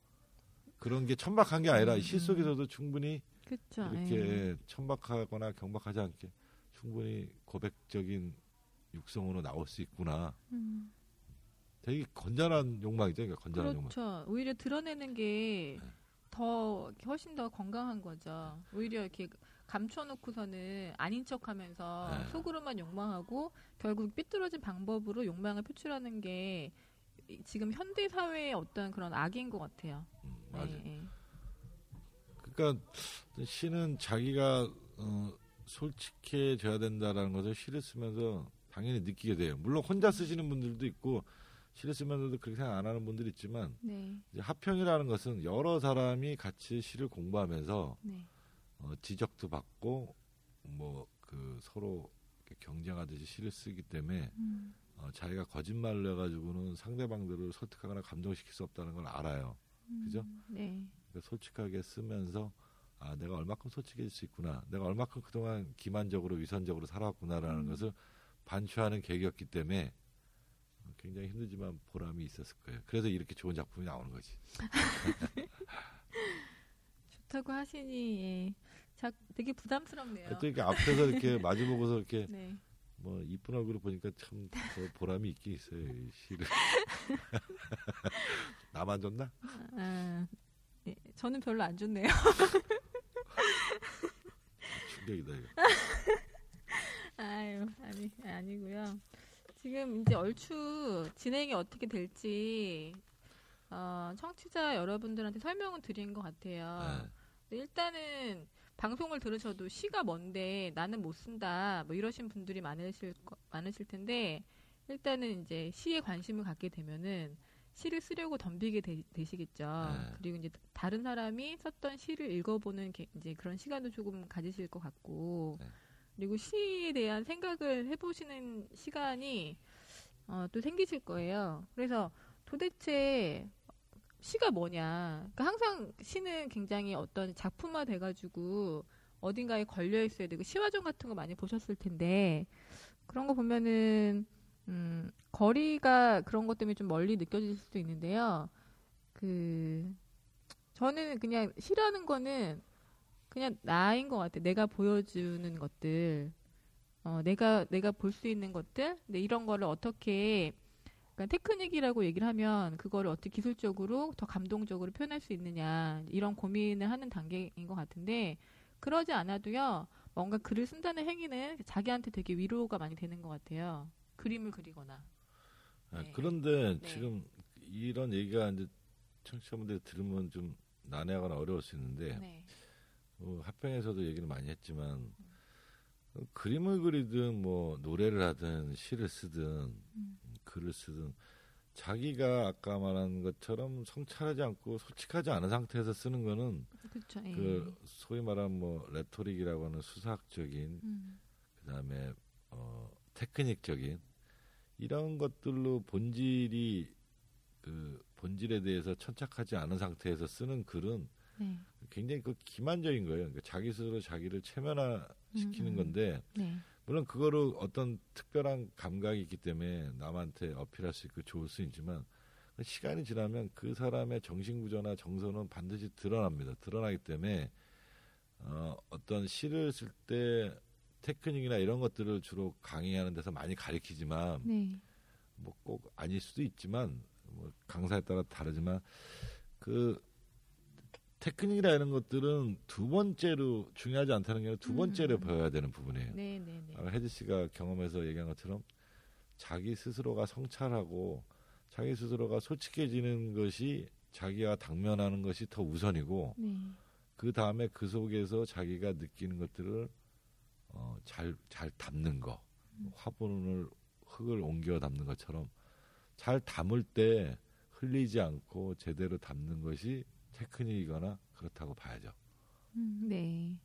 그런 게 천박한 게 아니라 음, 시 속에서도 충분히 그렇죠. 이렇게 예. 천박하거나 경박하지 않게 충분히 고백적인 육성으로 나올 수 있구나. 음, 되게 건전한 욕망이죠. 그러니까 건전한 욕망. 그렇죠. 오히려 드러내는 게 더 훨씬 더 건강한 거죠. 오히려 이렇게 감춰놓고서는 아닌 척하면서 네. 속으로만 욕망하고 결국 삐뚤어진 방법으로 욕망을 표출하는 게 이- 지금 현대 사회의 어떤 그런 악인 것 같아요. 음, 맞아요. 네, 네. 그러니까 시는 자기가 어, 솔직해져야 된다라는 것을 시를 쓰면서 당연히 느끼게 돼요. 물론 혼자 쓰시는 분들도 있고 시를 쓰면서도 그렇게 생각 안 하는 분들이 있지만 네, 이제 합평이라는 것은 여러 사람이 같이 시를 공부하면서 네. 어, 지적도 받고 뭐 그 서로 경쟁하듯이 시를 쓰기 때문에 음, 어, 자기가 거짓말을 해가지고는 상대방들을 설득하거나 감동시킬 수 없다는 걸 알아요. 음, 그죠? 네. 그러니까 솔직하게 쓰면서 아 내가 얼마큼 솔직해질 수 있구나 내가 얼마큼 그동안 기만적으로 위선적으로 살아왔구나라는 음. 것을 반추하는 계기였기 때문에 굉장히 힘들지만 보람이 있었을 거예요 그래서 이렇게 좋은 작품이 나오는 거지 <laughs> 좋다고 하시니 예. 자, 되게 부담스럽네요. 또 이렇게 앞에서 이렇게 <laughs> 마주보고서 이렇게 네. 뭐 이쁜 얼굴을 보니까 참더 보람이 있긴 있어요 이 시를 <laughs> 나만 줬나? 아, 예, 저는 별로 안 좋네요. 충격이다 이거 <laughs> 아유, 아니, 아니고요. 지금 이제 얼추 진행이 어떻게 될지 어, 청취자 여러분들한테 설명을 드린 것 같아요. 네. 근데 일단은 방송을 들으셔도 시가 뭔데 나는 못 쓴다 뭐 이러신 분들이 많으실 거- 많으실 텐데 일단은 이제 시에 관심을 갖게 되면은 시를 쓰려고 덤비게 되, 시겠죠 네. 그리고 이제 다른 사람이 썼던 시를 읽어보는 게, 이제 그런 시간도 조금 가지실 것 같고 네. 그리고 시에 대한 생각을 해보시는 시간이 어, 또 생기실 거예요. 그래서 도대체 시가 뭐냐. 그러니까 항상 시는 굉장히 어떤 작품화 돼가지고 어딘가에 걸려 있어야 되고 시화전 같은 거 많이 보셨을 텐데 그런 거 보면은 음, 거리가 그런 것 때문에 좀 멀리 느껴질 수도 있는데요. 그 저는 그냥 시라는 거는 그냥 나인 것 같아. 내가 보여주는 것들, 어, 내가 내가 볼 수 있는 것들, 근데 이런 거를 어떻게 그러니까 테크닉이라고 얘기를 하면 그거를 어떻게 기술적으로 더 감동적으로 표현할 수 있느냐 이런 고민을 하는 단계인 것 같은데 그러지 않아도요 뭔가 글을 쓴다는 행위는 자기한테 되게 위로가 많이 되는 것 같아요 그림을 그리거나 아, 네. 그런데 네. 지금 이런 얘기가 이제 청취자분들 들으면 좀 난해하거나 어려울 수 있는데 네. 어, 합평에서도 얘기를 많이 했지만 어, 그림을 그리든 뭐 노래를 하든 시를 쓰든 음. 글을 쓰든 자기가 아까 말한 것처럼 성찰하지 않고 솔직하지 않은 상태에서 쓰는 거는 그렇죠 예. 그 소위 말하는 뭐 레토릭이라고 하는 수사학적인 음. 그다음에 어 테크닉적인 이런 것들로 본질이 그 본질에 대해서 천착하지 않은 상태에서 쓰는 글은 네. 굉장히 그 기만적인 거예요. 그러니까 자기 스스로 자기를 체면화시키는 음, 음. 건데 네. 물론 그거를 어떤 특별한 감각이 있기 때문에 남한테 어필할 수 있고 좋을 수 있지만 시간이 지나면 그 사람의 정신 구조나 정서는 반드시 드러납니다. 드러나기 때문에 어, 어떤 시를 쓸 때 테크닉이나 이런 것들을 주로 강의하는 데서 많이 가리키지만 네. 뭐꼭 아닐 수도 있지만 뭐 강사에 따라 다르지만 그 테크닉이나 이런 것들은 두 번째로 중요하지 않다는 게 아니라 두 번째로 음. 배워야 되는 부분이에요. 네, 네, 네. 아까 혜지 씨가 경험해서 얘기한 것처럼 자기 스스로가 성찰하고 자기 스스로가 솔직해지는 것이 자기와 당면하는 것이 더 우선이고 네. 그 다음에 그 속에서 자기가 느끼는 것들을 어, 잘, 잘 담는 거. 화분을, 흙을 옮겨 담는 것처럼 잘 담을 때 흘리지 않고 제대로 담는 것이 테크닉이거나 그렇다고 봐야죠. 음, 네.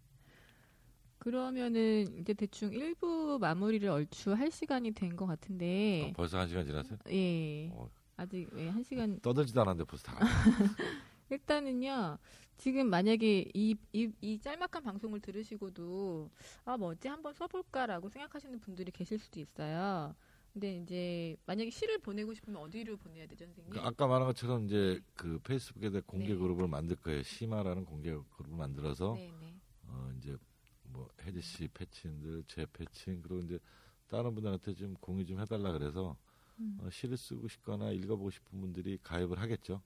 그러면은 이제 대충 1부 마무리를 얼추 할 시간이 된 것 같은데, 어, 벌써 한 시간 지났어요? 예. 어, 아직 예, 한 시간 <laughs> 떠들지도 않았는데 벌써 다. <laughs> 일단은요. 지금 만약에 이, 이, 이 짤막한 방송을 들으시고도 아 뭐지 한번 써볼까라고 생각하시는 분들이 계실 수도 있어요. 근데 이제 만약에 시를 보내고 싶으면 어디로 보내야 되죠, 선생님? 그 아까 말한 것처럼 이제 그 페이스북에다 공개 네. 그룹을 만들 거예요. 시마라는 공개 그룹을 만들어서 네, 네. 어 이제 뭐 혜지 씨 페친들, 제 페친 그리고 이제 다른 분들한테 좀 공유 좀 해달라 그래서 음. 어, 시를 쓰고 싶거나 읽어보고 싶은 분들이 가입을 하겠죠.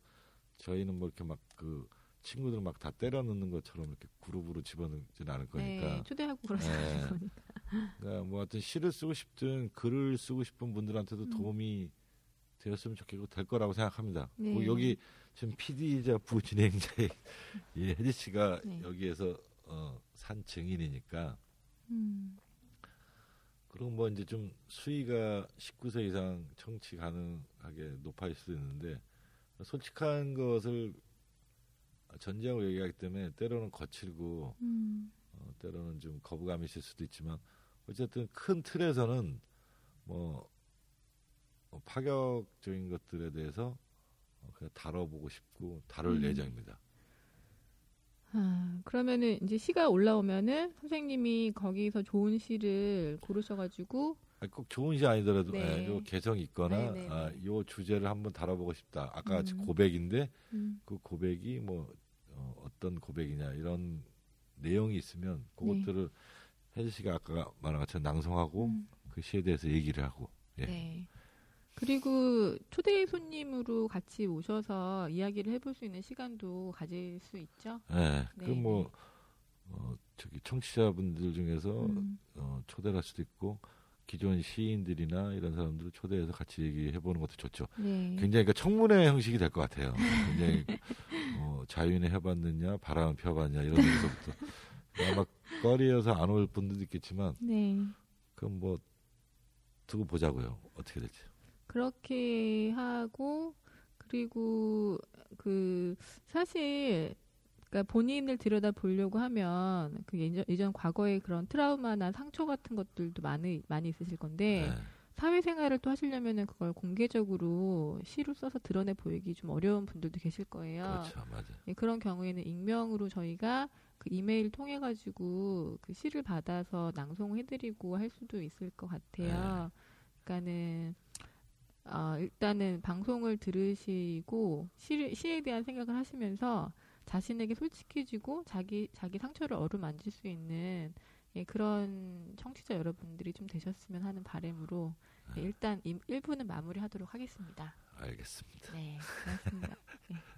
저희는 뭐 이렇게 막 그 친구들 막 다 때려 넣는 것처럼 이렇게 그룹으로 집어넣지는 않을 거니까. 네, 초대하고 그러지 네. 않을 거니까. 그러니까 뭐 하여튼 시를 쓰고 싶든 글을 쓰고 싶은 분들한테도 음. 도움이 되었으면 좋겠고 될 거라고 생각합니다. 네. 뭐 여기 지금 PD이자 부진행자의 이 <laughs> 혜지 씨가 네. 여기에서 어, 산 증인이니까 음. 그리고 뭐 이제 좀 수위가 19세 이상 청취 가능하게 높아질 수도 있는데 솔직한 것을 전제하고 얘기하기 때문에 때로는 거칠고 음. 어, 때로는 좀 거부감이 있을 수도 있지만 어쨌든 큰 틀에서는 뭐 어, 파격적인 것들에 대해서 어, 그냥 다뤄보고 싶고 다룰 음. 예정입니다. 아, 그러면은 이제 시가 올라오면은 선생님이 거기서 좋은 시를 고르셔가지고 아니, 꼭 좋은 시 아니더라도 네. 예, 요 개성 있거나 네, 네, 아, 네. 요 주제를 한번 다뤄보고 싶다. 아까 같이 음. 고백인데 음. 그 고백이 뭐 어, 어떤 고백이냐 이런 내용이 있으면 그것들을 혜지 씨가 아까 말한 것처럼 낭송하고 네. 음. 그 시에 대해서 얘기를 하고 예. 네. 그리고 초대 손님으로 같이 오셔서 이야기를 해볼 수 있는 시간도 가질 수 있죠. 예, 네, 그뭐 어, 저기 청취자분들 중에서 음. 어, 초대를 할 수도 있고 기존 시인들이나 이런 사람들을 초대해서 같이 얘기해 보는 것도 좋죠. 네. 굉장히 그 청문회 형식이 될 것 같아요. 굉장히 어, 자윤회 해봤느냐, 바람 펴봤냐 이런 데서부터 아마 거리에서 안 올 분들도 있겠지만 네. 그럼 뭐 두고 보자고요. 어떻게 될지. 그렇게 하고 그리고 그 사실 그러니까 본인을 들여다 보려고 하면 그 예전, 예전 과거의 그런 트라우마나 상처 같은 것들도 많이 많이 있으실 건데 네. 사회생활을 또 하시려면은 그걸 공개적으로 시로 써서 드러내 보이기 좀 어려운 분들도 계실 거예요. 그렇죠, 맞아요. 예, 그런 경우에는 익명으로 저희가 그 이메일 통해 가지고 그 시를 받아서 낭송해드리고 할 수도 있을 것 같아요. 그러니까는 어, 일단은 방송을 들으시고 시, 시에 대한 생각을 하시면서 자신에게 솔직해지고 자기 자기 상처를 어루만질 수 있는 예, 그런 청취자 여러분들이 좀 되셨으면 하는 바람으로 예, 일단 1부는 마무리하도록 하겠습니다. 알겠습니다. 네, 고맙습니다. 네. <laughs>